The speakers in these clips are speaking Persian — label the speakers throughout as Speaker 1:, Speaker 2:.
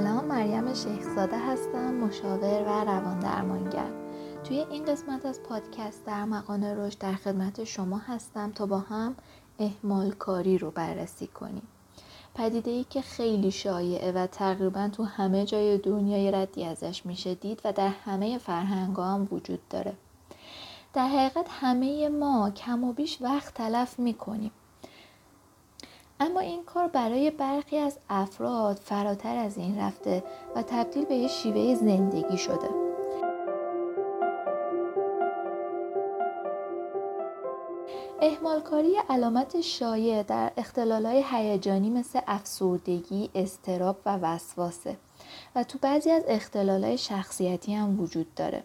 Speaker 1: سلام مریم شیخزاده هستم مشاور و روان درمانگر. توی این قسمت از پادکست در مقان رشد در خدمت شما هستم تا با هم احمال کاری رو بررسی کنیم. پدیده ای که خیلی شایعه و تقریبا تو همه جای دنیای ردی ازش میشه دید و در همه فرهنگ هم وجود داره. در حقیقت همه ما کم و بیش وقت تلف می‌کنیم. اما این کار برای برخی از افراد فراتر از این رفته و تبدیل به یه شیوه زندگی شده احمالکاری علامت شایع در اختلالهای هیجانی مثل افسردگی، استراب و وسواسه و تو بعضی از اختلالهای شخصیتی هم وجود داره.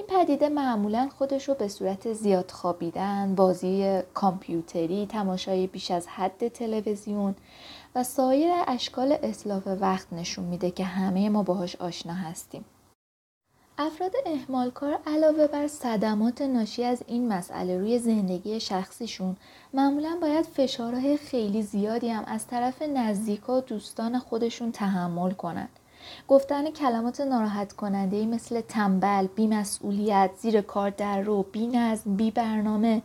Speaker 1: این پدیده معمولا خودش رو به صورت زیاد خوابیدن، بازی کامپیوتری، تماشای بیش از حد تلویزیون و سایر اشکال اصلاف وقت نشون میده که همه ما باهاش آشنا هستیم. افراد اهمالکار علاوه بر صدمات ناشی از این مسئله روی زندگی شخصیشون معمولا باید فشارهای خیلی زیادی هم از طرف نزدیکا و دوستان خودشون تحمل کنند. گفتن کلمات ناراحت کننده مثل تنبل، بیمسئولیت، زیر کار در رو، بی نظم، بی برنامه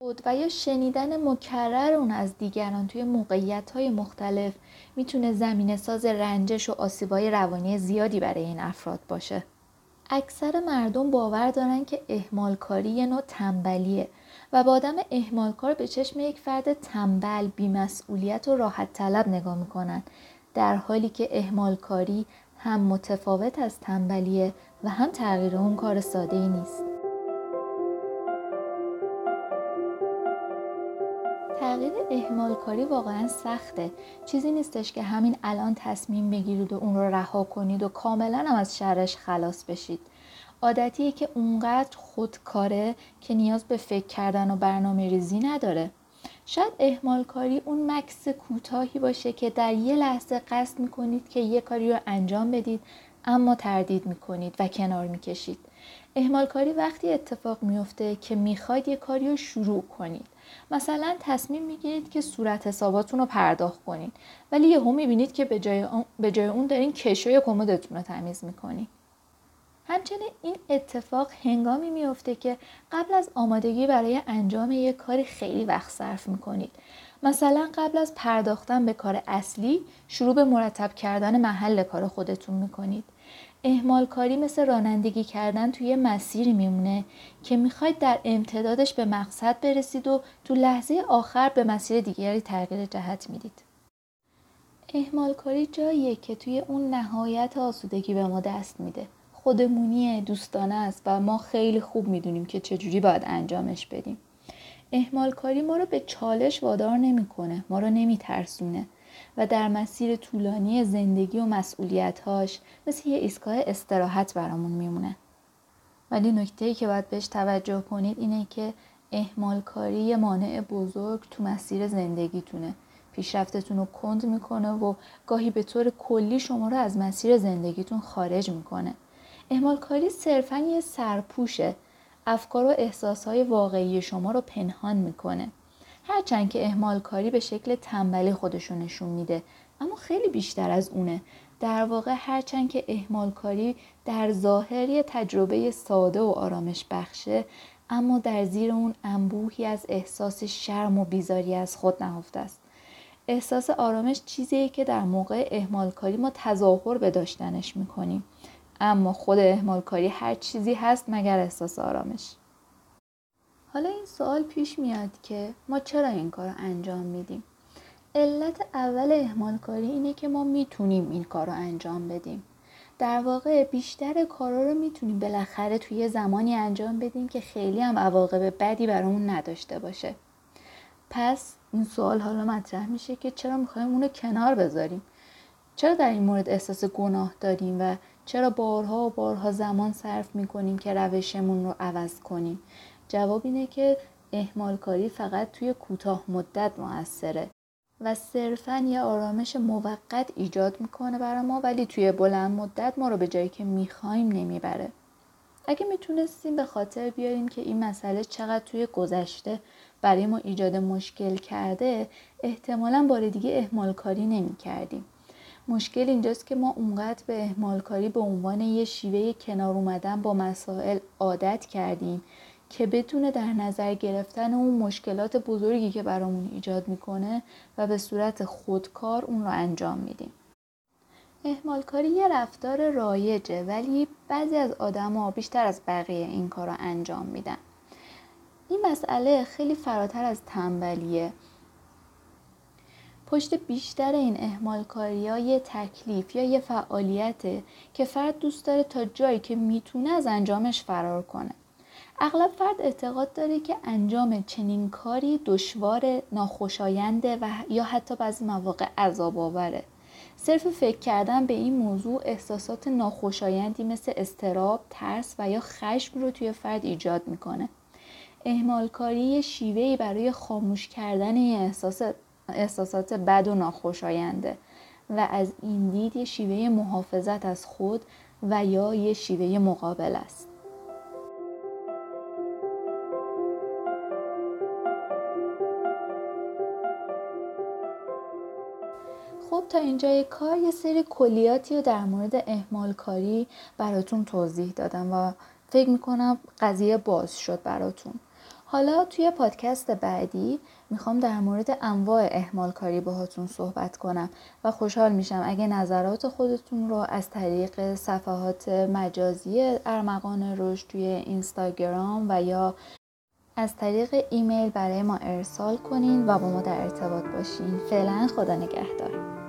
Speaker 1: بود و یا شنیدن مکرر اون از دیگران توی موقعیت های مختلف می‌تونه زمین ساز رنجش و آسیبای روانی زیادی برای این افراد باشه. اکثر مردم باور دارن که احمال کاری یه نوع تنبلیه و با آدم احمال کار به چشم یک فرد تنبل، بیمسئولیت و راحت طلب نگاه می‌کنن در حالی که اهمال کاری هم متفاوت از تنبلیه و هم تغییر اون کار ساده ای نیست. تغییر اهمال کاری واقعا سخته. چیزی نیستش که همین الان تصمیم بگیرید و اون رو رها کنید و کاملا هم از شرش خلاص بشید. عادتیه که اونقدر خودکاره که نیاز به فکر کردن و برنامه ریزی نداره. شاید اهمال کاری اون مکس کوتاهی باشه که در یه لحظه قصد می‌کنید که یه کاری رو انجام بدید اما تردید می‌کنید و کنار می‌کشید. اهمال کاری وقتی اتفاق میفته که می‌خواید یه کاری رو شروع کنید. مثلا تصمیم می‌گیرید که صورت حساباتون رو پرداخت کنید ولی یهو می‌بینید که به جای, به جای اون دارین کشوی کمدتون رو تمیز می‌کنید. همچنین این اتفاق هنگامی میفته که قبل از آمادگی برای انجام یک کاری خیلی وقت صرف می‌کنید. مثلا قبل از پرداختن به کار اصلی شروع به مرتب کردن محل کار خودتون می‌کنید. اهمال کاری مثل رانندگی کردن توی مسیری میمونه که می‌خواید در امتدادش به مقصد برسید و تو لحظه آخر به مسیر دیگری تغییر جهت می‌دید. اهمال کاری جاییه که توی اون نهایت آسودگی به ما دست میده. خودمونی دوستانه است و ما خیلی خوب می‌دونیم که چجوری باید انجامش بدیم. احمال کاری ما رو به چالش وادار نمی‌کنه ما رو نمیترسونه و در مسیر طولانی زندگی و مسئولیتهاش مثل یه ایستگاه استراحت برامون میمونه. ولی نکته ای که باید بهش توجه کنید اینه که احمال کاری یه مانع بزرگ تو مسیر زندگیتونه. پیشرفتتون رو کند می‌کنه و گاهی به طور کلی شما رو از مسیر زندگیتون خارج می‌کنه. اهمال کاری صرفا یه سرپوشه. افکار و احساسهای واقعی شما رو پنهان می‌کنه. هرچند که اهمال کاری به شکل تنبلی خودشون نشون میده اما خیلی بیشتر از اونه. در واقع هرچند که اهمال کاری در ظاهر یه تجربه ساده و آرامش بخشه اما در زیر اون انبوهی از احساس شرم و بیزاری از خود نهفته است. احساس آرامش چیزیه که در موقع اهمال کاری ما تظاهر به داشتنش می‌کنیم. اما خود اهمال کاری هر چیزی هست مگر احساس آرامش؟ حالا این سوال پیش میاد که ما چرا این کار رو انجام میدیم؟ علت اول اهمال کاری اینه که ما می‌تونیم این کار رو انجام بدیم. در واقع بیشتر کارا رو می‌تونیم بالاخره توی زمانی انجام بدیم که خیلی هم عواقب بدی برامون نداشته باشه. پس این سوال حالا مطرح میشه که چرا می‌خوایم اونو کنار بذاریم؟ چرا در این مورد احساس گناه داریم و چرا بارها و بارها زمان صرف می‌کنیم که روشمون رو عوض کنیم جواب اینه که احمال کاری فقط توی کوتاه مدت موثره و صرفا یه آرامش موقت ایجاد می‌کنه برای ما ولی توی بلند مدت ما رو به جایی که می‌خوایم نمی‌بره اگه می‌تونستیم به خاطر بیاریم که این مسئله چقدر توی گذشته برای ما ایجاد مشکل کرده احتمالا بار دیگه احمال کاری نمی کردیم. مشکل اینجاست که ما اونقدر به اهمال کاری به عنوان یه شیوه کنار اومدن با مسائل عادت کردیم که بتونه در نظر گرفتن اون مشکلات بزرگی که برامون ایجاد می‌کنه و به صورت خودکار اون رو انجام میدیم. اهمال کاری یه رفتار رایجه ولی بعضی از آدما بیشتر از بقیه این کار رو انجام میدن. این مسئله خیلی فراتر از تنبلیه پشت بیشتر این اهمال کاری ها یه تکلیف یا یه فعالیته که فرد دوست داره تا جایی که می‌تونه از انجامش فرار کنه. اغلب فرد اعتقاد داره که انجام چنین کاری دشوار، ناخوشاینده و یا حتی بعضی مواقع عذاب آوره. صرف فکر کردن به این موضوع احساسات ناخوشایندی مثل استراب، ترس و یا خشم رو توی فرد ایجاد می‌کنه. اهمالکاری یه شیوهی برای خاموش کردن این احساس احساسات بد و ناخوشاینده و از این دید یه شیوه محافظت از خود و یا یه شیوه مقابل است. خب تا اینجای کار یه سری کلیاتی رو در مورد اهمال کاری براتون توضیح دادم و فکر می‌کنم قضیه باز شد براتون حالا توی پادکست بعدی می‌خوام در مورد انواع احمال کاری باهاتون صحبت کنم و خوشحال میشم اگه نظرات خودتون رو از طریق صفحات مجازی ارمغان رشد توی اینستاگرام و یا از طریق ایمیل برای ما ارسال کنین و با ما در ارتباط باشین. فعلا خدا نگهدار.